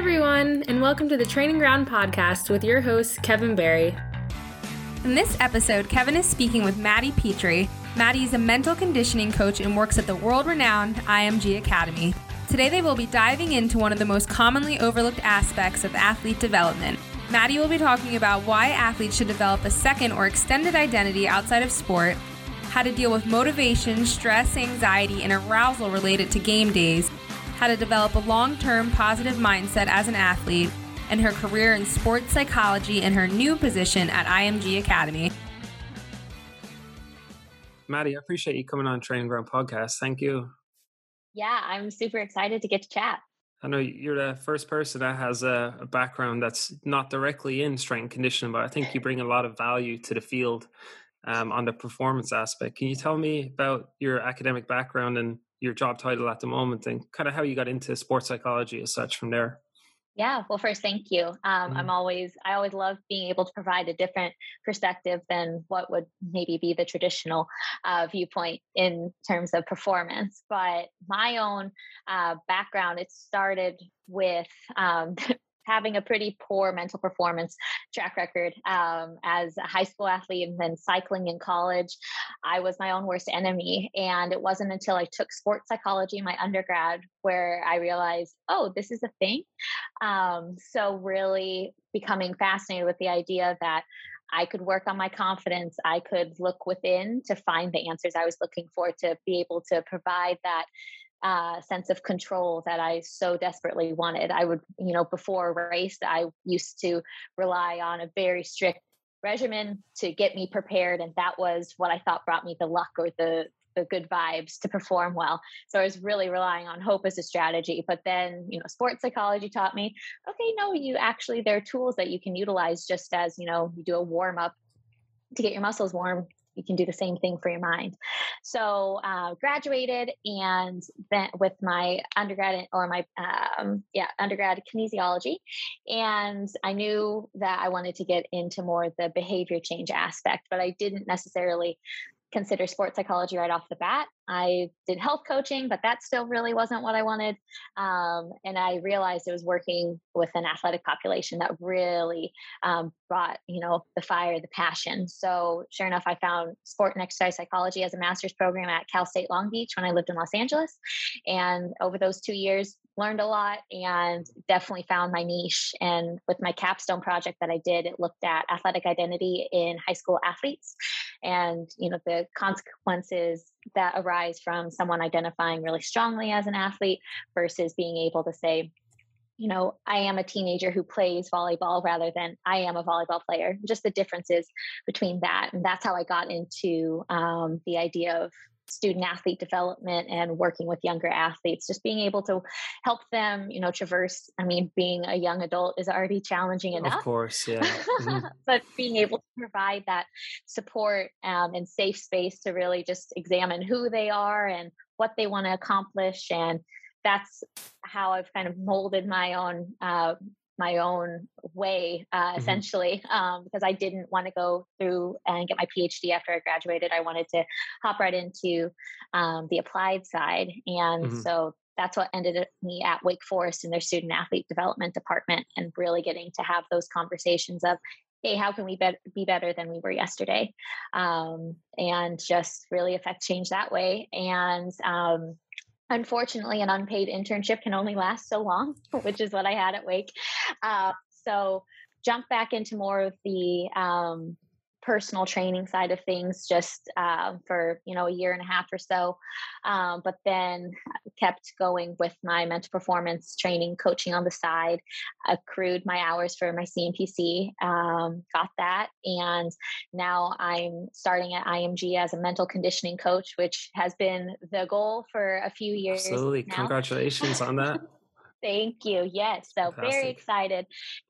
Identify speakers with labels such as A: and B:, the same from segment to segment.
A: everyone, and welcome to the Training Ground Podcast with your host, Kevin Barry.
B: In this episode, Kevin is speaking with Maddie Petrie. Maddie is a mental conditioning coach and works at the world renowned IMG Academy. Today, they will be diving into one of the most commonly overlooked aspects of athlete development. Maddie will be talking about why athletes should develop a second or extended identity outside of sport, how to deal with motivation, stress, anxiety, and arousal related to game days, how to develop a long term positive mindset as an athlete, and her career in sports psychology and her new position at IMG Academy.
C: Maddie, I appreciate you coming on Training Ground Podcast. Thank you.
D: Yeah, I'm super excited to get to chat.
C: I know you're the first person that has a, a, background that's not directly in strength and conditioning, but I think you bring a lot of value to the field um, on the performance aspect. Can you tell me about your academic background and your job title at the moment and kind of how you got into sports psychology as such from there.
D: Yeah, well, first, thank you. Um, mm-hmm. I'm always, I always love being able to provide a different perspective than what would maybe be the traditional uh, viewpoint in terms of performance. But my own uh, background, it started with um, having a pretty poor mental performance track record um, as a high school athlete and then cycling in college. I was my own worst enemy. And it wasn't until I took sports psychology in my undergrad where I realized, oh, this is a thing. Um, so, really becoming fascinated with the idea that I could work on my confidence. I could look within to find the answers I was looking for to be able to provide that uh, sense of control that I so desperately wanted. I would, you know, before race, I used to rely on a very strict regimen to get me prepared, and that was what I thought brought me the luck or the the good vibes to perform well. So I was really relying on hope as a strategy. But then, you know, sports psychology taught me, okay, no, you actually there are tools that you can utilize just as, you know, you do a warm up to get your muscles warm you can do the same thing for your mind. So uh, graduated and then with my undergrad or my um, yeah undergrad kinesiology, and I knew that I wanted to get into more the behavior change aspect, but I didn't necessarily consider sports psychology right off the bat. I did health coaching, but that still really wasn't what I wanted. Um, and I realized it was working with an athletic population that really um, brought, you know, the fire, the passion. So sure enough, I found sport and exercise psychology as a master's program at Cal State Long Beach when I lived in Los Angeles. And over those two years, learned a lot and definitely found my niche. And with my capstone project that I did, it looked at athletic identity in high school athletes and, you know, the consequences that arise from someone identifying really strongly as an athlete versus being able to say, you know, I am a teenager who plays volleyball rather than I am a volleyball player. Just the differences between that. And that's how I got into um, the idea of student athlete development and working with younger athletes just being able to help them you know traverse i mean being a young adult is already challenging enough
C: of course yeah mm-hmm.
D: but being able to provide that support um, and safe space to really just examine who they are and what they want to accomplish and that's how I've kind of molded my own uh, my own way, uh, mm-hmm. essentially, um, because I didn't want to go through and get my PhD after I graduated. I wanted to hop right into um, the applied side. And mm-hmm. so that's what ended me at Wake Forest in their student athlete development department and really getting to have those conversations of, hey, how can we be, be better than we were yesterday? Um, and just really affect change that way. And um, unfortunately, an unpaid internship can only last so long, which is what I had at Wake. Uh, so jump back into more of the um, personal training side of things just uh, for you know a year and a half or so um, but then kept going with my mental performance training coaching on the side accrued my hours for my cmpc um, got that and now i'm starting at img as a mental conditioning coach which has been the goal for a few years
C: absolutely
D: now.
C: congratulations on that
D: Thank you. Yes. So Fantastic. very excited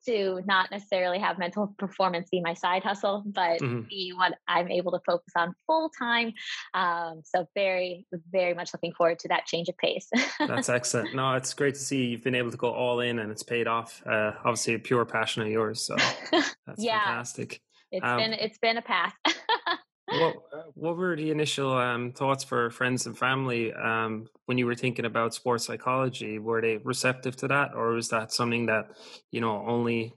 D: to not necessarily have mental performance be my side hustle, but mm-hmm. be what I'm able to focus on full time. Um, so very, very much looking forward to that change of pace.
C: That's excellent. No, it's great to see you've been able to go all in and it's paid off. Uh, obviously a pure passion of yours. So that's yeah, fantastic.
D: It's um, been, it's been a path.
C: well, uh, what were the initial um, thoughts for friends and family um, when you were thinking about sports psychology? Were they receptive to that, or was that something that you know only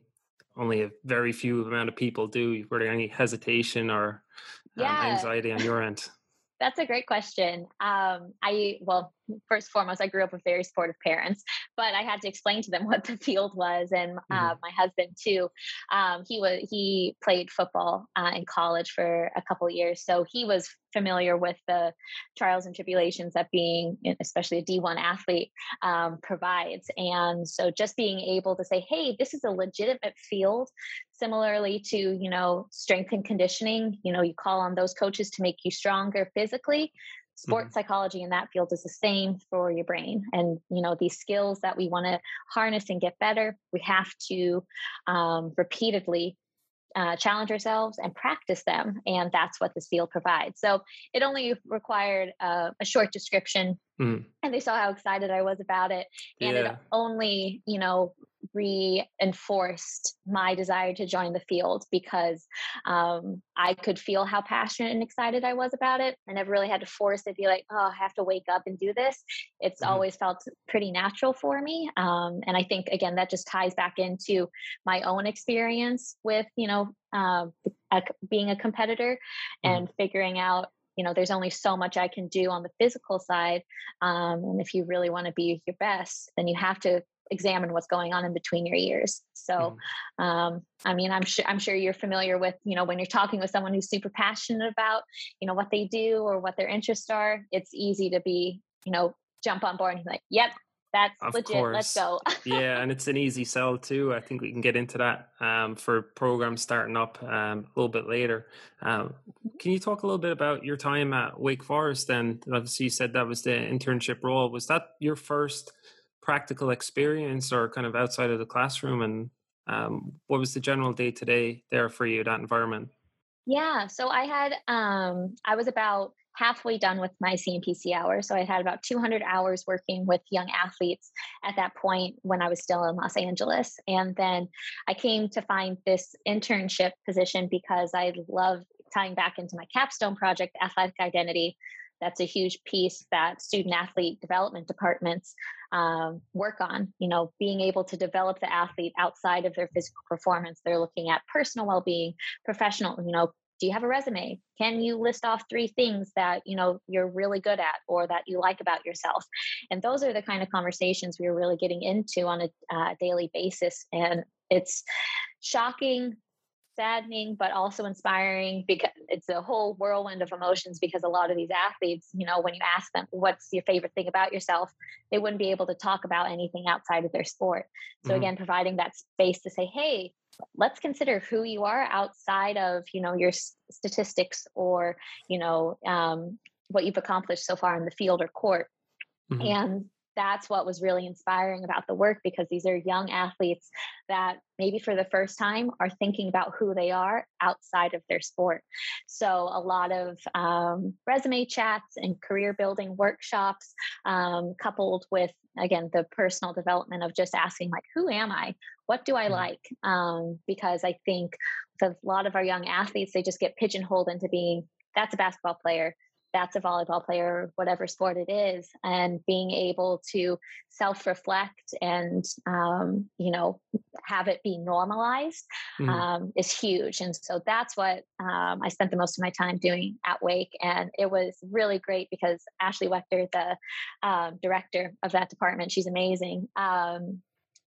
C: only a very few amount of people do? Were there any hesitation or um, yeah. anxiety on your end?
D: That's a great question. Um, I well, first foremost, I grew up with very supportive parents, but I had to explain to them what the field was, and uh, mm-hmm. my husband too. Um, he was he played football uh, in college for a couple years, so he was familiar with the trials and tribulations that being, especially a D1 athlete, um, provides. And so, just being able to say, "Hey, this is a legitimate field," similarly to you know strength and conditioning, you know, you call on those coaches to make you stronger physically sports mm-hmm. psychology in that field is the same for your brain and you know these skills that we want to harness and get better we have to um, repeatedly uh, challenge ourselves and practice them and that's what this field provides so it only required uh, a short description mm. and they saw how excited i was about it and yeah. it only you know reinforced my desire to join the field because um, I could feel how passionate and excited I was about it. I never really had to force it, to be like, oh, I have to wake up and do this. It's mm-hmm. always felt pretty natural for me. Um, and I think, again, that just ties back into my own experience with, you know, uh, a, being a competitor mm-hmm. and figuring out you know there's only so much i can do on the physical side um, and if you really want to be your best then you have to examine what's going on in between your ears. So, mm. um, I mean, I'm sure I'm sure you're familiar with you know when you're talking with someone who's super passionate about you know what they do or what their interests are. It's easy to be you know jump on board and be like, "Yep, that's of legit. Course. Let's go."
C: yeah, and it's an easy sell too. I think we can get into that um, for programs starting up um, a little bit later. Um, can you talk a little bit about your time at Wake Forest? Then, obviously, you said that was the internship role. Was that your first? Practical experience or kind of outside of the classroom and um, what was the general day to day there for you that environment?
D: Yeah so i had um, i was about halfway done with my cmpc hours so i had about 200 hours working with young athletes at that point when i was still in los angeles and then i came to find this internship position because i love tying back into my capstone project athletic identity that's a huge piece that student athlete development departments um, work on you know being able to develop the athlete outside of their physical performance. They're looking at personal well-being professional you know do you have a resume? Can you list off three things that you know you're really good at or that you like about yourself? And those are the kind of conversations we are really getting into on a uh, daily basis. And it's shocking saddening but also inspiring because it's a whole whirlwind of emotions because a lot of these athletes you know when you ask them what's your favorite thing about yourself they wouldn't be able to talk about anything outside of their sport so mm-hmm. again providing that space to say hey let's consider who you are outside of you know your statistics or you know um, what you've accomplished so far in the field or court mm-hmm. and that's what was really inspiring about the work because these are young athletes that maybe for the first time are thinking about who they are outside of their sport. So, a lot of um, resume chats and career building workshops, um, coupled with again the personal development of just asking, like, who am I? What do I mm-hmm. like? Um, because I think a lot of our young athletes, they just get pigeonholed into being that's a basketball player that's a volleyball player, whatever sport it is, and being able to self reflect and, um, you know, have it be normalized mm. um, is huge. And so that's what um, I spent the most of my time doing at Wake. And it was really great because Ashley Wechter, the um, director of that department, she's amazing um,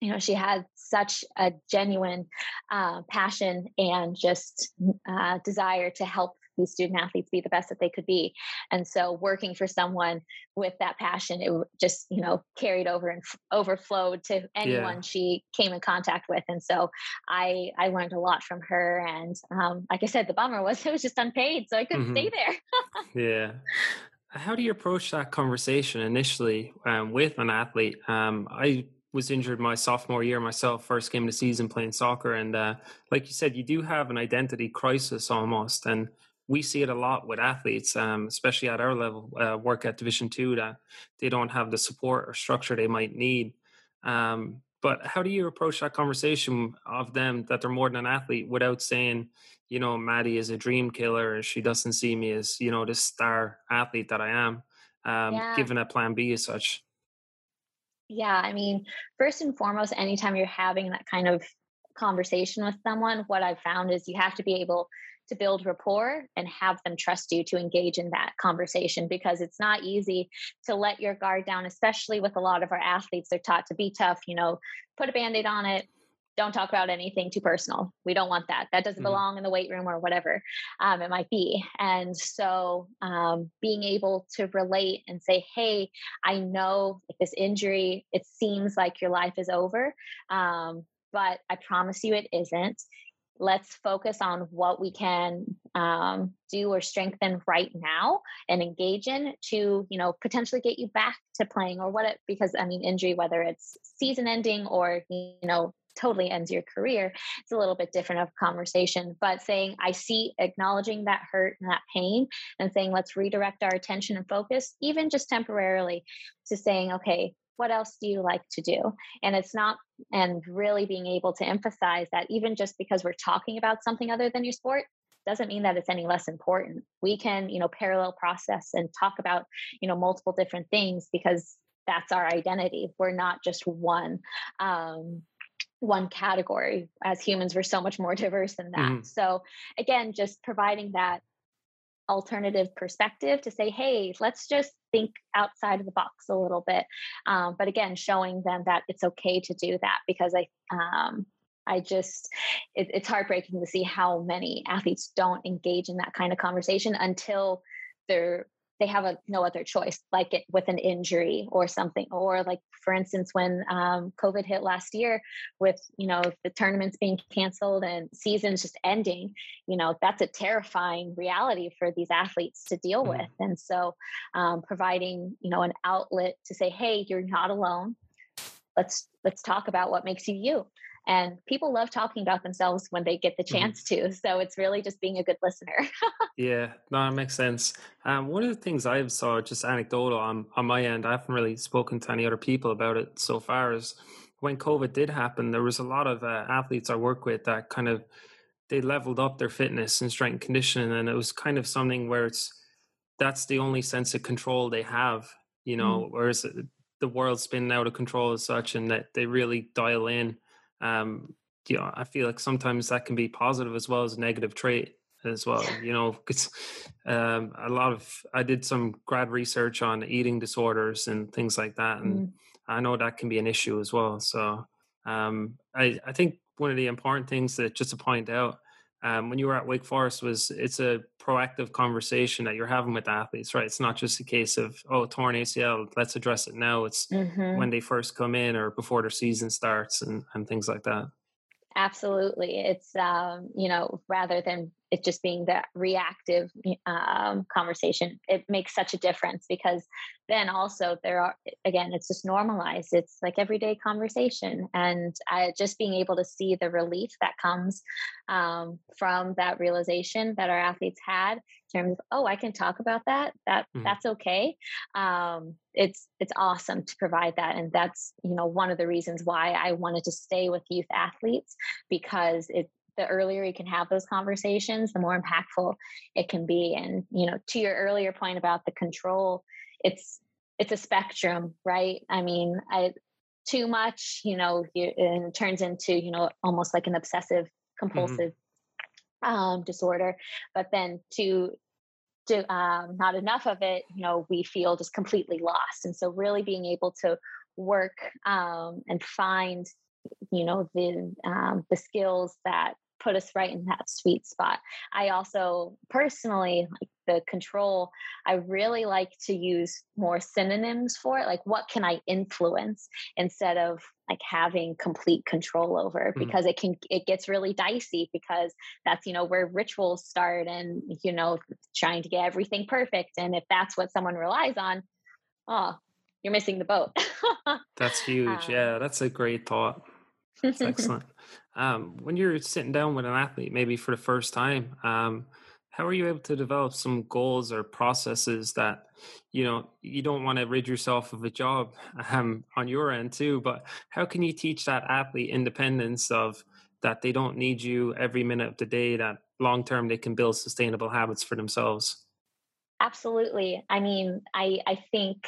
D: you know she had such a genuine uh, passion and just uh, desire to help these student athletes be the best that they could be. And so working for someone with that passion it just you know carried over and f- overflowed to anyone yeah. she came in contact with. And so i i learned a lot from her. And um, like i said the bummer was it was just unpaid so i couldn't mm-hmm. stay
C: there. Yeah. How do you approach that conversation initially um, with an athlete? Um, i was injured my sophomore year myself, first game of the season playing soccer, and uh, like you said, you do have an identity crisis almost, and we see it a lot with athletes, um, especially at our level, uh, work at Division Two, that they don't have the support or structure they might need. Um, but how do you approach that conversation of them that they're more than an athlete without saying, you know, Maddie is a dream killer and she doesn't see me as, you know, this star athlete that I am, um,
D: Yeah.
C: given a plan B as such?
D: Yeah, I mean, first and foremost, anytime you're having that kind of conversation with someone, what I've found is you have to be able to build rapport and have them trust you to engage in that conversation because it's not easy to let your guard down, especially with a lot of our athletes. They're taught to be tough, you know, put a band aid on it. Don't talk about anything too personal. We don't want that. That doesn't
C: Mhm.
D: belong in the weight room or whatever um, it might be. And so, um, being able to relate and say, "Hey, I know this injury. It seems like your life is over, um, but I promise you, it isn't let's focus on what we can um, do or strengthen right now and engage in to you know potentially get you back to playing or what it because i mean injury whether it's season ending or you know totally ends your career it's a little bit different of conversation. But saying i see acknowledging that hurt and that pain and saying let's redirect our attention and focus even just temporarily to saying okay what else do you like to do? And it's not and really being able to emphasize that even just because we're talking about something other than your sport doesn't mean that it's any less important. We can you know parallel process and talk about you know multiple different things because that's our identity. We're not just one um one category. As humans we're so much more diverse than that.
C: Mhm.
D: so again just providing that alternative perspective to say hey let's just think outside of the box a little bit. Um, but again showing them that it's okay to do that because i um, i just it, it's heartbreaking to see how many athletes don't engage in that kind of conversation until they're they have a no other choice like it with an injury or something or like for instance when um, covid hit last year with you know the tournaments being canceled and seasons just ending you know that's a terrifying reality for these athletes to deal
C: Mhm.
D: with and so um, providing you know an outlet to say hey you're not alone. Let's let's talk about what makes you you and people love talking about themselves when they get the
C: Mhm.
D: chance to so it's really just being a good listener
C: Yeah, no, that makes sense. Um, one of the things I've saw, just anecdotal on on my end, I haven't really spoken to any other people about it so far. Is when COVID did happen, there was a lot of uh, athletes I work with that kind of they leveled up their fitness and strength and conditioning, and it was kind of something where it's that's the only sense of control they have, you know, whereas uh, the world's spinning out of control as such, and that they really dial in. Um, you know, I feel like sometimes that can be positive as well as a negative trait as well. You know, because um, a lot of I did some grad research on eating disorders and things like that, and
D: Mm.
C: I know that can be an issue as well. So um, I I think one of the important things that just to point out um, when you were at Wake Forest was it's a proactive conversation that you're having with athletes, right? It's not just a case of oh torn ACL, let's address it now. It's
D: Mhm.
C: when they first come in or before their season starts and and things like that.
D: Absolutely. It's, um, you know, rather than it just being that reactive um, conversation, it makes such a difference because then also there are, again, it's just normalized. It's like everyday conversation. And I, just being able to see the relief that comes um, from that realization that our athletes had in terms of, oh, I can talk about that, that
C: Mhm.
D: that's okay. Um, it's it's awesome to provide that and that's you know one of the reasons why i wanted to stay with youth athletes because it the earlier you can have those conversations the more impactful it can be. And you know to your earlier point about the control it's it's a spectrum right? I mean i too much you know you, and it turns into you know almost like an obsessive compulsive um, disorder. But then to to um, not enough of it, you know, we feel just completely lost. And so, really being able to work um, and find, you know, the um, the skills that put us right in that sweet spot. I also personally like the control. I really like to use more synonyms for it. Like, what can I influence instead of like having complete control over
C: Mhm.
D: because it can it gets really dicey because that's you know where rituals start and you know trying to get everything perfect and if that's what someone relies on oh you're missing the boat
C: That's huge.
D: Um,
C: yeah, that's a great thought. That's excellent. Um, when you're sitting down with an athlete, maybe for the first time, um, how are you able to develop some goals or processes that you know you don't want to rid yourself of a job um, on your end too but how can you teach that athlete independence of that they don't need you every minute of the day that long term they can build sustainable habits for themselves
D: absolutely i mean i i think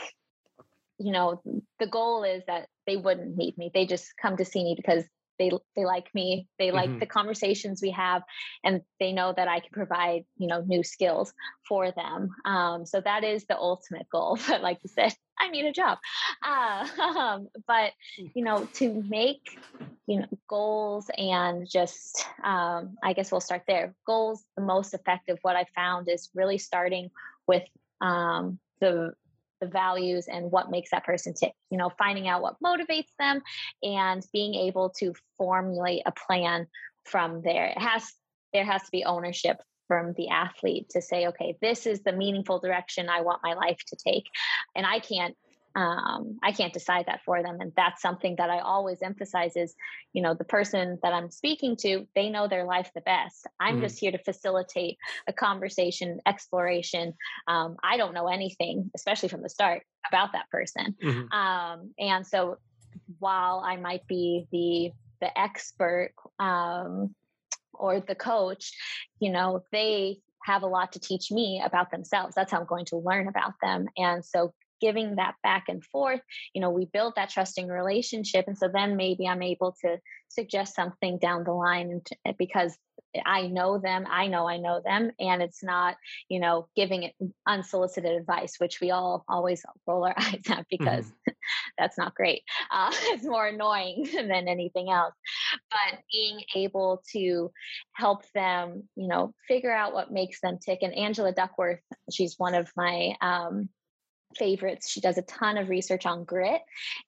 D: you know the goal is that they wouldn't need me. They just come to see me because they they like me. They like mm-hmm. the conversations we have and they know that i can provide you know new skills for them. Um, so that is the ultimate goal but like you said i need a job. Uh, um, but mm. you know to make you know goals and just um, i guess we'll start there. Goals the most effective what i found is really starting with um, the the values and what makes that person tick you know finding out what motivates them and being able to formulate a plan from there. It has there has to be ownership from the athlete to say okay this is the meaningful direction i want my life to take and i can't um, i can't decide that for them and that's something that i always emphasize is you know the person that i'm speaking to they know their life the best i'm mm-hmm. just here to facilitate a conversation exploration um, i don't know anything especially from the start about that person mm-hmm. um, and so while i might be the the expert um, or the coach you know they have a lot to teach me about themselves. That's how I'm going to learn about them. And so giving that back and forth you know we build that trusting relationship and so then maybe i'm able to suggest something down the line eh, because i know them i know i know them and it's not you know giving it unsolicited advice which we all always roll our eyes at because mm-hmm. that's not great uh, it's more annoying than anything else but being able to help them you know figure out what makes them tick and angela duckworth she's one of my um, favorites. She does a ton of research on grit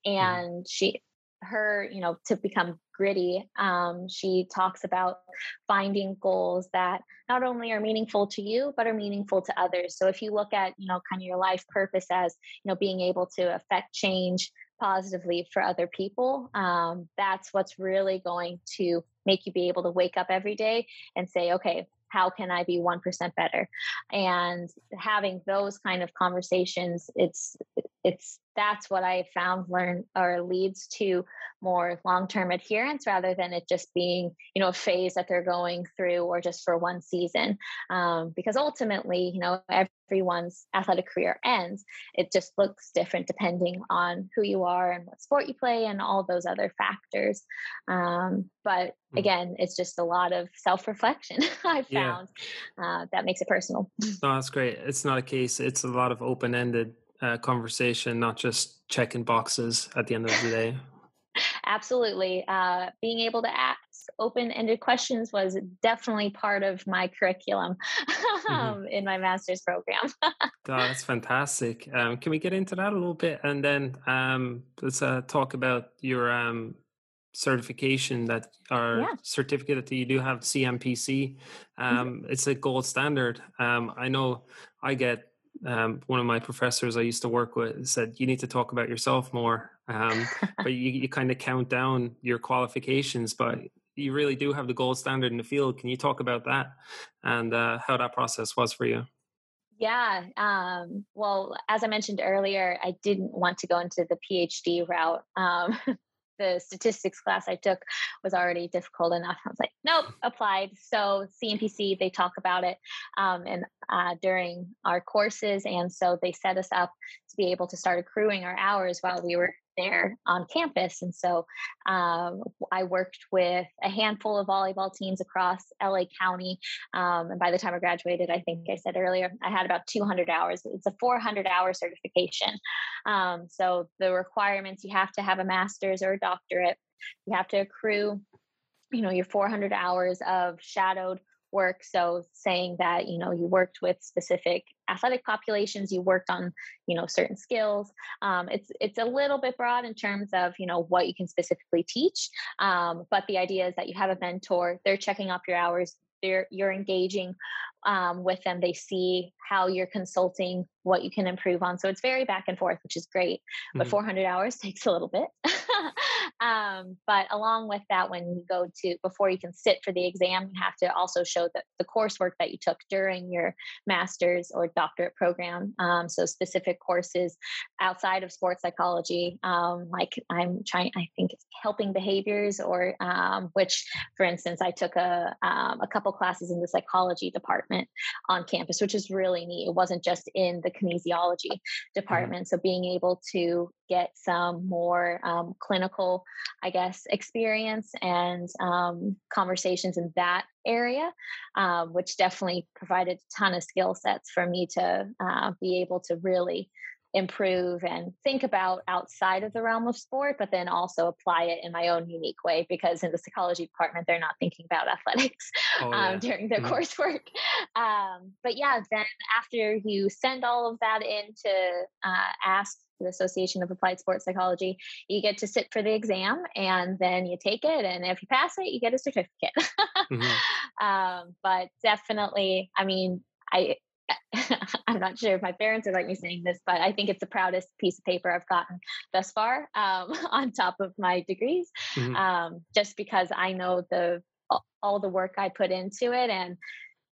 D: mm-hmm. and she her you know to become gritty um, she talks about finding goals that not only are meaningful to you but are meaningful to others so if you look at you know kind of your life purpose as you know being able to affect change positively for other people um, that's what's really going to make you be able to wake up every day and say okay how can i be 1% better and having those kind of conversations it's it's that's what I found learn or leads to more long-term adherence rather than it just being, you know, a phase that they're going through or just for one season. Um, because ultimately, you know, everyone's athletic career ends. It just looks different depending on who you are and what sport you play and all those other factors. Um, but hmm. again, it's just a lot of self-reflection I've found yeah. uh, that makes it personal.
C: No, that's great. It's not a case. It's a lot of open-ended uh, conversation, not just checking boxes at the end of the day.
D: Absolutely. Uh, being able to ask open ended questions was definitely part of my curriculum mm-hmm. in my master's program.
C: oh, that's fantastic. Um, can we get into that a little bit? And then um, let's uh, talk about your um, certification that or yeah. certificate that you do have CMPC. Mm-hmm. Um, it's a gold standard. Um, I know I get um, one of my professors I used to work with said you need to talk about yourself more. Um, but you, you kind of count down your qualifications, but you really do have the gold standard in the field. Can you talk about that and uh, how that process was for you?
D: Yeah. Um, well, as I mentioned earlier, I didn't want to go into the PhD route. Um, the statistics class I took was already difficult enough. I was like, nope, applied. So CMPC, they talk about it um, and uh, during our courses, and so they set us up to be able to start accruing our hours while we were there on campus. And so um, I worked with a handful of volleyball teams across LA County. Um, and by the time I graduated, I think I said earlier, I had about 200 hours. It's a 400 hour certification. Um, so the requirements you have to have a master's or a doctorate, you have to accrue you know your 400 hours of shadowed work. So saying that you know you worked with specific athletic populations you worked on you know certain skills um, it's it's a little bit broad in terms of you know what you can specifically teach um, but the idea is that you have a mentor they're checking off your hours they're, you're engaging um, with them they see how you're consulting what you can improve on. So it's very back and forth which is great but mm-hmm. 400 hours takes a little bit um, but along with that, when you go to before you can sit for the exam, you have to also show that the coursework that you took during your master's or doctorate program. Um, so specific courses outside of sports psychology, um, like I'm trying, I think it's helping behaviors, or um, which, for instance, I took a um, a couple classes in the psychology department on campus, which is really neat. It wasn't just in the kinesiology mm-hmm. department. Mm-hmm. So being able to get some more um, clinical, I guess, experience and um, conversations in that area, um, which definitely provided a ton of skill sets for me to uh, be able to really improve and think about outside of the realm of sport, but then also apply it in my own unique way because in the psychology department, they're not thinking about athletics oh, um, yeah. during their mm-hmm. coursework. Um, but yeah, then after you send all of that in to uh, ask the Association of Applied Sports Psychology, you get to sit for the exam and then you take it. And if you pass it, you get a certificate. mm-hmm. um, but definitely, I mean, I I'm not sure if my parents are like me saying this, but I think it's the proudest piece of paper I've gotten thus far um, on top of my degrees, mm-hmm. um, just because I know the all the work I put into it and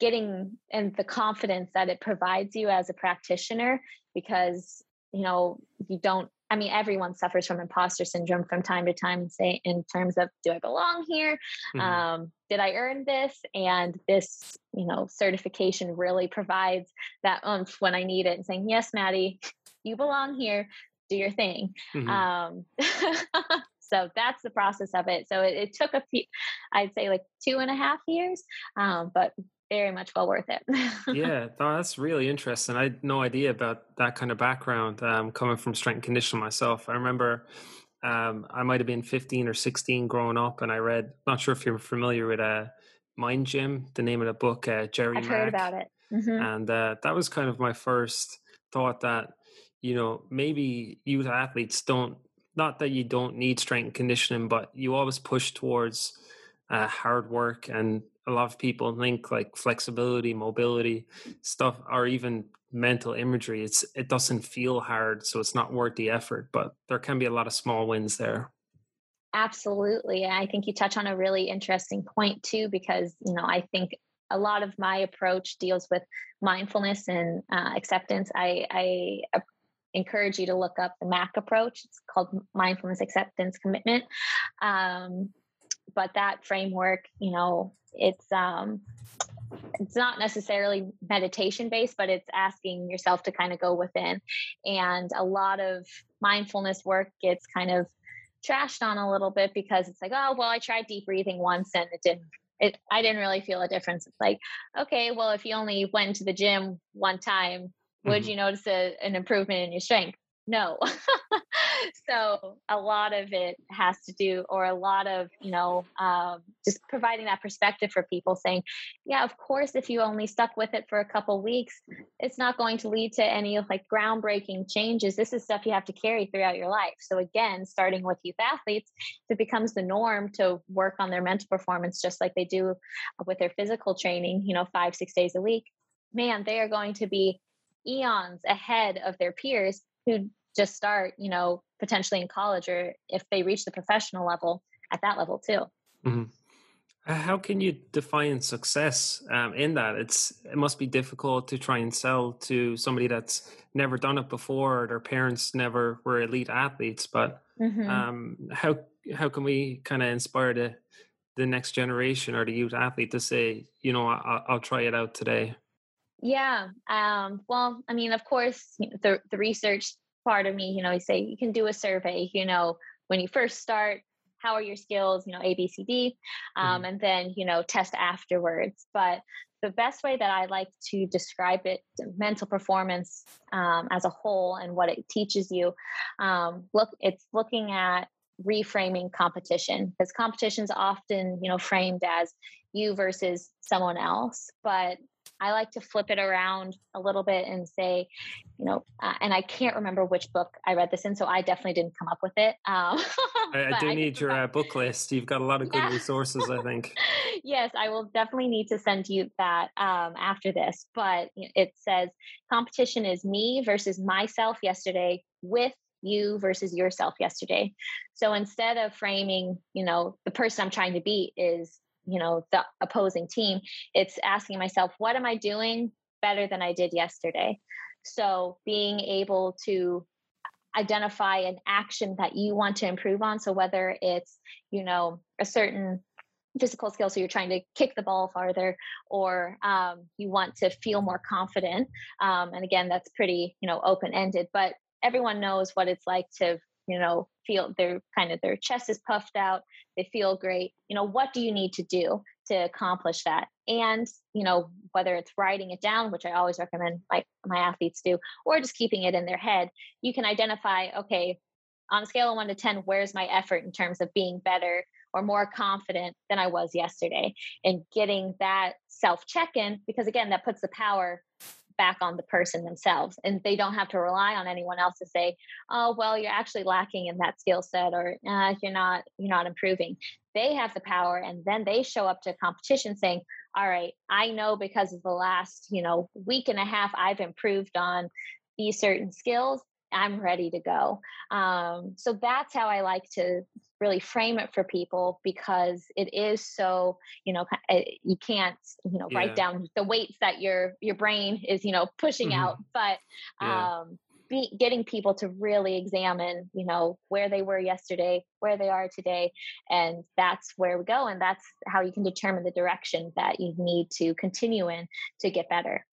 D: getting and the confidence that it provides you as a practitioner because you know you don't I mean, everyone suffers from imposter syndrome from time to time, say, in terms of do I belong here? Mm-hmm. Um, did I earn this? And this, you know, certification really provides that oomph when I need it and saying, yes, Maddie, you belong here, do your thing. Mm-hmm. Um, so that's the process of it. So it, it, took a few, I'd say like two and a half years, um, but very much well worth it.
C: yeah, that's really interesting. I had no idea about that kind of background um, coming from strength and conditioning myself. I remember um, I might have been 15 or 16 growing up, and I read, not sure if you're familiar with uh, Mind Gym, the name of the book, uh, Gary
D: I've
C: Mack.
D: heard about it. Mm-hmm.
C: And uh, that was kind of my first thought that, you know, maybe youth athletes don't, not that you don't need strength and conditioning, but you always push towards uh, hard work and a lot of people think like flexibility, mobility stuff, or even mental imagery. It's it doesn't feel hard, so it's not worth the effort. But there can be a lot of small wins there.
D: Absolutely, and I think you touch on a really interesting point too, because you know I think a lot of my approach deals with mindfulness and uh, acceptance. I, I encourage you to look up the MAC approach. It's called Mindfulness Acceptance Commitment. Um, but that framework, you know, it's um it's not necessarily meditation based, but it's asking yourself to kind of go within. And a lot of mindfulness work gets kind of trashed on a little bit because it's like, oh, well, I tried deep breathing once and it didn't. It, I didn't really feel a difference. It's like, okay, well, if you only went to the gym one time, would mm-hmm. you notice a, an improvement in your strength? No. so a lot of it has to do or a lot of you know um, just providing that perspective for people saying yeah of course if you only stuck with it for a couple weeks it's not going to lead to any like groundbreaking changes this is stuff you have to carry throughout your life so again starting with youth athletes if it becomes the norm to work on their mental performance just like they do with their physical training you know five six days a week man they are going to be eons ahead of their peers who just start, you know, potentially in college or if they reach the professional level at that level too. Mm-hmm.
C: How can you define success um, in that? It's it must be difficult to try and sell to somebody that's never done it before. Or their parents never were elite athletes, but mm-hmm. um, how how can we kind of inspire the the next generation or the youth athlete to say, you know, I'll, I'll try it out today?
D: Yeah. Um, well, I mean, of course, the the research part of me, you know, you say you can do a survey, you know, when you first start, how are your skills, you know, A, B, C, D, um, mm-hmm. and then, you know, test afterwards. But the best way that I like to describe it, mental performance um, as a whole and what it teaches you, um, look, it's looking at reframing competition because competition is often, you know, framed as you versus someone else, but I like to flip it around a little bit and say, you know, uh, and I can't remember which book I read this in, so I definitely didn't come up with it. Um,
C: I, I, do I need your uh, book list. You've got a lot of good yeah. resources, I think.
D: yes, I will definitely need to send you that um, after this. But it says competition is me versus myself yesterday with you versus yourself yesterday. So instead of framing, you know, the person I'm trying to beat is, you know, the opposing team, it's asking myself, what am I doing better than I did yesterday? So being able to identify an action that you want to improve on. So whether it's, you know, a certain physical skill so you're trying to kick the ball farther or um, you want to feel more confident um, and again that's pretty you know open ended but everyone knows what it's like to you know feel their kind of their chest is puffed out they feel great you know what do you need to do to accomplish that? And you know whether it's writing it down which i always recommend like my athletes do or just keeping it in their head you can identify okay on a scale of 1 to 10 where's my effort in terms of being better or more confident than i was yesterday? And getting that self check in because again that puts the power back on the person themselves and they don't have to rely on anyone else to say oh well you're actually lacking in that skill set or uh, you're not you're not improving. They have the power and then they show up to competition saying all right i know because of the last you know week and a half i've improved on these certain skills i'm ready to go um, so that's how i like to really frame it for people because it is so you know eh, you can't you know yeah. write down the weights that your your brain is you know pushing mm-hmm. out but yeah. um be, getting people to really examine you know where they were yesterday where they are today and that's where we go and that's how you can determine the direction that you need to continue in to get better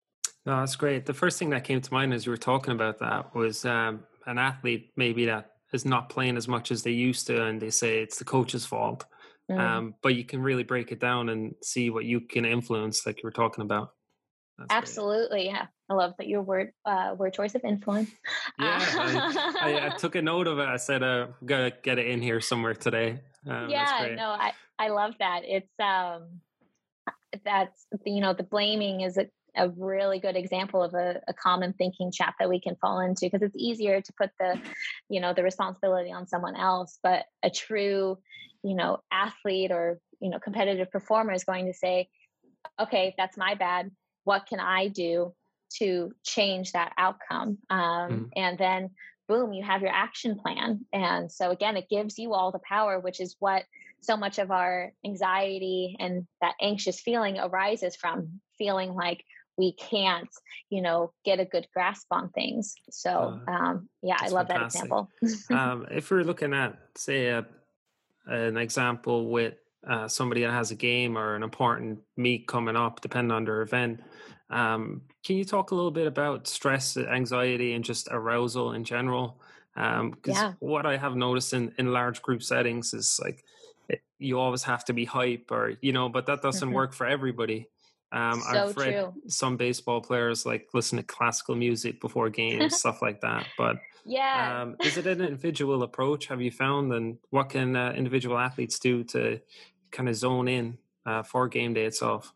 C: no that's great the first thing that came to mind as you were talking about that was um, an athlete maybe that is not playing as much as they used to, and they say it's the coach's fault. Mm. Um, but you can really break it down and see what you can influence, like you were talking about.
D: That's Absolutely, great. yeah. I love that your word uh, word choice of influence.
C: Yeah, I, I, I, took a note of it. I said, uh, "Gotta get it in here somewhere today."
D: Um, yeah, no, I I love that. It's um, that's you know the blaming is a a really good example of a, a common thinking trap that we can fall into because it's easier to put the you know the responsibility on someone else but a true you know athlete or you know competitive performer is going to say okay that's my bad. What can i do to change that outcome? Um, mm. and then boom you have your action plan. And so again it gives you all the power which is what so much of our anxiety and that anxious feeling arises from feeling like we can't you know get a good grasp on things so uh, um, yeah i love fantastic. that
C: example um, if we're looking at say a, an example with uh, somebody that has a game or an important meet coming up depending on their event um, can you talk a little bit about stress anxiety and just arousal in general because um, yeah. what i have noticed in, in large group settings is like it, you always have to be hype or you know but that doesn't mm-hmm. work for everybody um, so I've read true. some baseball players like listen to classical music before games, stuff like that. But
D: yeah,
C: um, is it an individual approach? Have you found, and what can uh, individual athletes do to kind of zone in uh, for game day itself?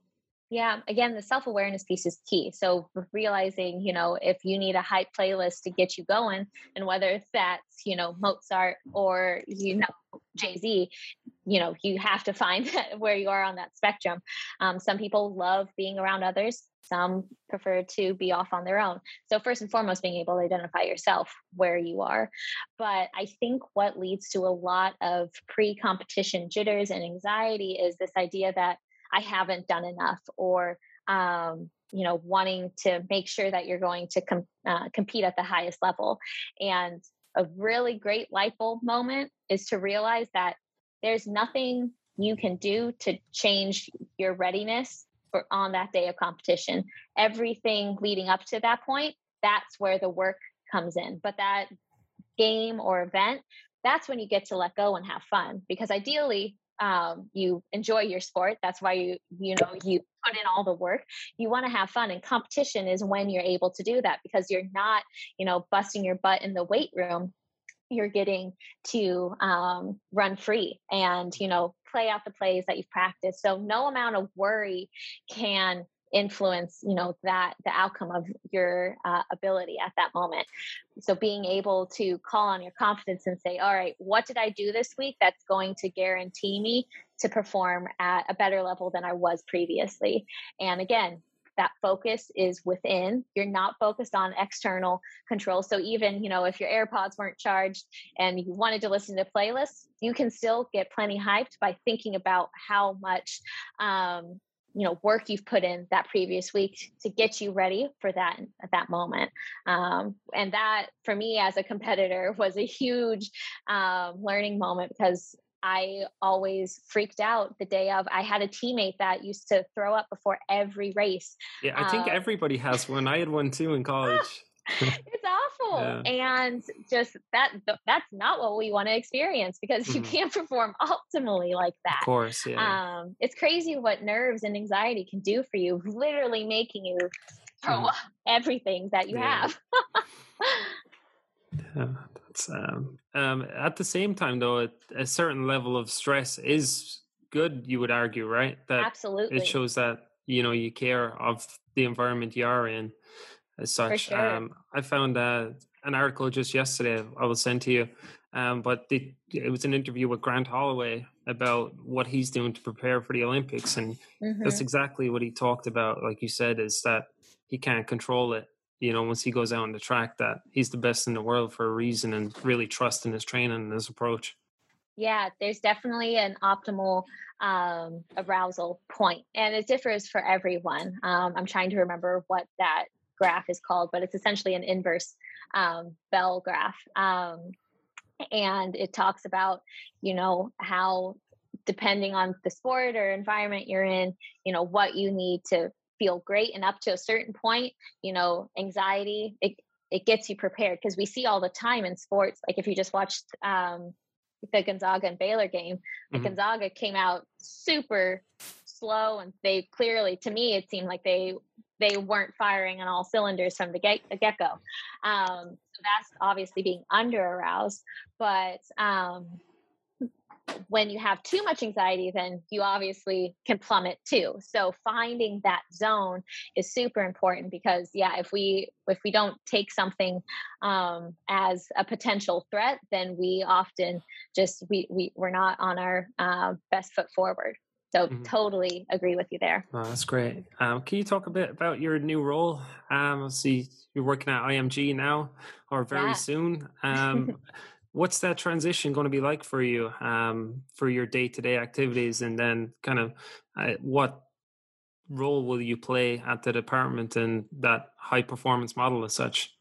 D: Yeah, again, the self awareness piece is key. So realizing, you know, if you need a hype playlist to get you going, and whether that's, you know, Mozart or, you know, Jay Z, you know, you have to find where you are on that spectrum. Um, some people love being around others, some prefer to be off on their own. So, first and foremost, being able to identify yourself where you are. But I think what leads to a lot of pre competition jitters and anxiety is this idea that I haven't done enough or um, you know wanting to make sure that you're going to com- uh, compete at the highest level and a really great light bulb moment is to realize that there's nothing you can do to change your readiness for on that day of competition. Everything leading up to that point that's where the work comes in. But that game or event that's when you get to let go and have fun. Because ideally um, you enjoy your sport. That's why you you know you put in all the work. You want to have fun and competition is when you're able to do that because you're not you know busting your butt in the weight room you're getting to um, run free and you know play out the plays that you've practiced. So no amount of worry can influence you know that the outcome of your uh, ability at that moment. So being able to call on your confidence and say all right what did i do this week that's going to guarantee me to perform at a better level than i was previously? And again that focus is within. You're not focused on external control. So even, you know, if your AirPods weren't charged and you wanted to listen to playlists, you can still get plenty hyped by thinking about how much um, you know work you've put in that previous week to get you ready for that at that moment um, and that for me as a competitor was a huge um, learning moment because I always freaked out the day of. I had a teammate that used to throw up before every race.
C: Yeah, I think um, everybody has one. I had one too in college.
D: it's awful yeah. and just that that's not what we want to experience because mm-hmm. you can't perform optimally like that
C: of course yeah
D: um it's crazy what nerves and anxiety can do for you literally making you throw mm. everything that you yeah. have
C: that's um, um at the same time though a, a certain level of stress is good you would argue right
D: that absolutely
C: it shows that you know you care of the environment you are in as such. Sure. Um, I found uh, an article just yesterday. I will send to you, um, but the, it was an interview with Grant Holloway about what he's doing to prepare for the Olympics, and mm-hmm. that's exactly what he talked about. Like you said, is that he can't control it. You know, once he goes out on the track, that he's the best in the world for a reason, and really trust in his training and his approach.
D: Yeah, there's definitely an optimal um, arousal point, and it differs for everyone. Um, I'm trying to remember what that graph is called, but it's essentially an inverse um, bell graph. Um, and it talks about, you know, how depending on the sport or environment you're in, you know, what you need to feel great. And up to a certain point, you know, anxiety, it, it gets you prepared because we see all the time in sports. Like if you just watched um, the Gonzaga and Baylor game, mm-hmm. Gonzaga came out super slow and they clearly, to me, it seemed like they they weren't firing on all cylinders from the get, get go. Um, so that's obviously being under aroused. But um, when you have too much anxiety, then you obviously can plummet too. So finding that zone is super important because yeah, if we if we don't take something um, as a potential threat, then we often just we, we we're not on our uh, best foot forward. So mm-hmm. totally agree with you there.
C: Oh, that's great. Um, can you talk a bit about your new role? Um, see, you're working at IMG now, or very yeah. soon. Um, what's that transition going to be like for you um, for your day-to-day activities, and then kind of uh, what role will you play at the department and that high-performance model as such?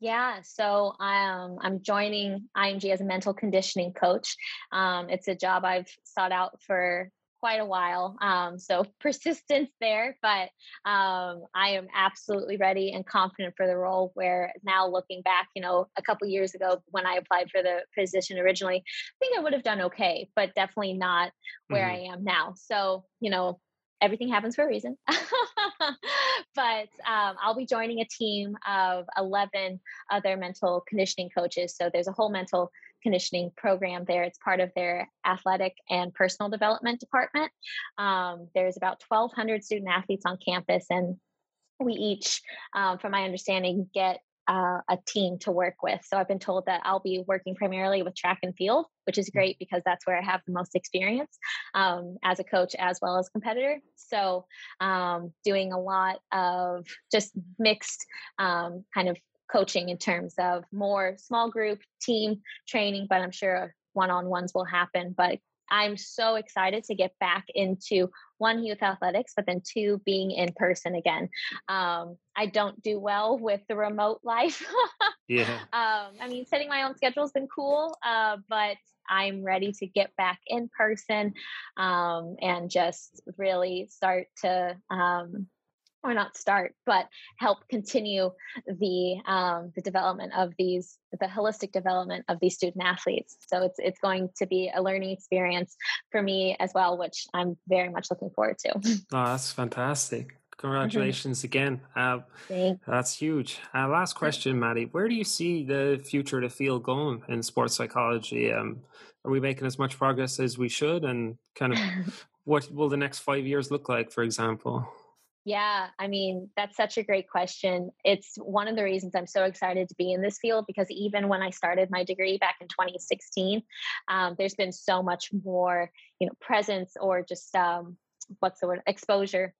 D: Yeah, so um, I'm joining IMG as a mental conditioning coach. Um, it's a job I've sought out for quite a while. Um, so persistence there, but um, I am absolutely ready and confident for the role. Where now looking back, you know, a couple years ago when I applied for the position originally, I think I would have done okay, but definitely not where mm-hmm. I am now. So, you know, everything happens for a reason. but um, I'll be joining a team of 11 other mental conditioning coaches. So there's a whole mental conditioning program there. It's part of their athletic and personal development department. Um, there's about 1,200 student athletes on campus, and we each, um, from my understanding, get uh, a team to work with. So I've been told that I'll be working primarily with track and field, which is great because that's where I have the most experience um, as a coach as well as competitor. So um, doing a lot of just mixed um, kind of coaching in terms of more small group team training, but I'm sure one on ones will happen. But I'm so excited to get back into one youth athletics, but then two being in person again. Um, I don't do well with the remote life.
C: yeah.
D: Um, I mean, setting my own schedule has been cool, uh, but I'm ready to get back in person um, and just really start to um, or not start, but help continue the um, the development of these the holistic development of these student athletes. So it's it's going to be a learning experience for me as well, which I'm very much looking forward to.
C: Oh, that's fantastic! Mm-hmm. Congratulations mm-hmm. again. Uh, that's huge. Uh, last question, Maddie. Where do you see the future of the field going in sports psychology? Um, are we making as much progress as we should? And kind of what will the next five years look like, for example?
D: Yeah, I mean, that's such a great question. It's one of the reasons I'm so excited to be in this field because even when I started my degree back in 2016, um, there's been so much more, you know, presence or just um, what's the word, exposure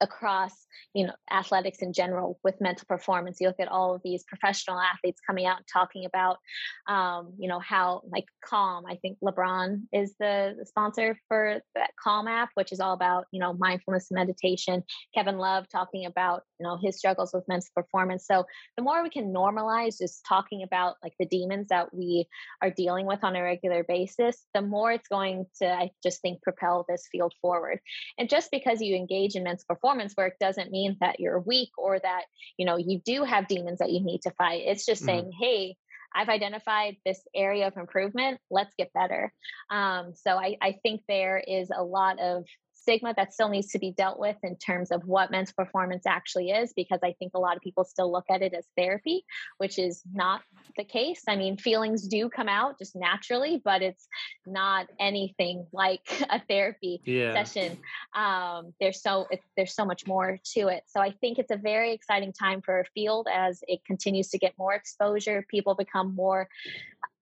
D: across you know athletics in general with mental performance. You look at all of these professional athletes coming out and talking about um, you know how like calm i think lebron is the, sponsor for that calm app which is all about you know mindfulness and meditation. Kevin love talking about you know his struggles with mental performance. So the more we can normalize just talking about like the demons that we are dealing with on a regular basis the more it's going to i just think propel this field forward. And just because you engage in mental performance work doesn't mean that you're weak or that you know you do have demons that you need to fight it's just mm-hmm. saying hey I've identified this area of improvement. Let's get better. Um, so I, I, think there is a lot of stigma that still needs to be dealt with in terms of what men's performance actually is, because I think a lot of people still look at it as therapy, which is not the case. I mean, feelings do come out just naturally, but it's not anything like a therapy yeah. session. Um, there's so it, there's so much more to it. So I think it's a very exciting time for a field as it continues to get more exposure. People become more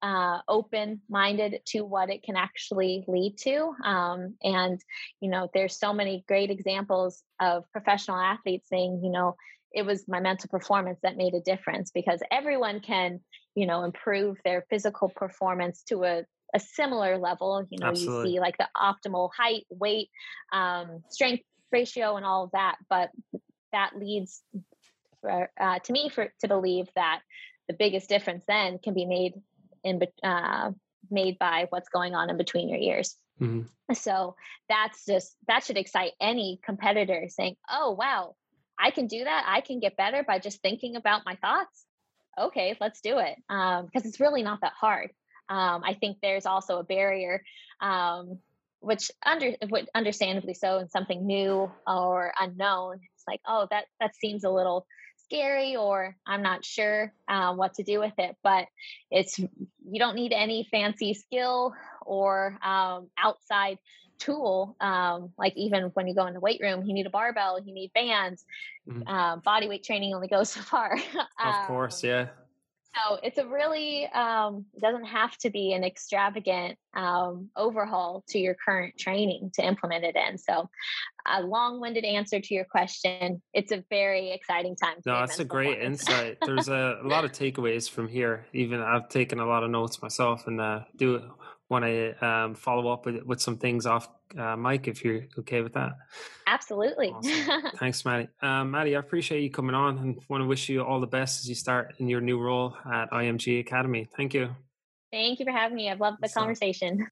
D: uh, open minded to what it can actually lead to. Um, and, you know, there's so many great examples of professional athletes saying, you know, it was my mental performance that made a difference because everyone can, you know, improve their physical performance to a, a similar level. You know, Absolutely. you see like the optimal height, weight, um, strength ratio, and all of that. But that leads for, uh, to me for to believe that the biggest difference then can be made in uh, made by what's going on in between your ears. Mm-hmm. So that's just that should excite any competitor saying, "Oh wow, I can do that. I can get better by just thinking about my thoughts." Okay, let's do it because um, it's really not that hard. Um, I think there's also a barrier, um, which under understandably so, in something new or unknown. It's like, oh, that that seems a little scary or I'm not sure uh, what to do with it. But it's you don't need any fancy skill or um, outside tool. Um, like even when you go in the weight room, you need a barbell, you need bands. Mm-hmm. Uh, body weight training only goes so far.
C: of course, um, yeah.
D: So it's a really um, doesn't have to be an extravagant um, overhaul to your current training to implement it in. So, a long-winded answer to your question. It's a very exciting time.
C: No, that's a great insight. There's a, a, lot of takeaways from here. Even I've taken a lot of notes myself, and uh, do want to um, follow up with with some things off uh, mic if you're okay with that.
D: Absolutely.
C: Awesome. Thanks, Maddie. Um, Maddie, I appreciate you coming on and want to wish you all the best as you start in your new role at IMG Academy. Thank you.
D: Thank you for having me. I've loved the conversation.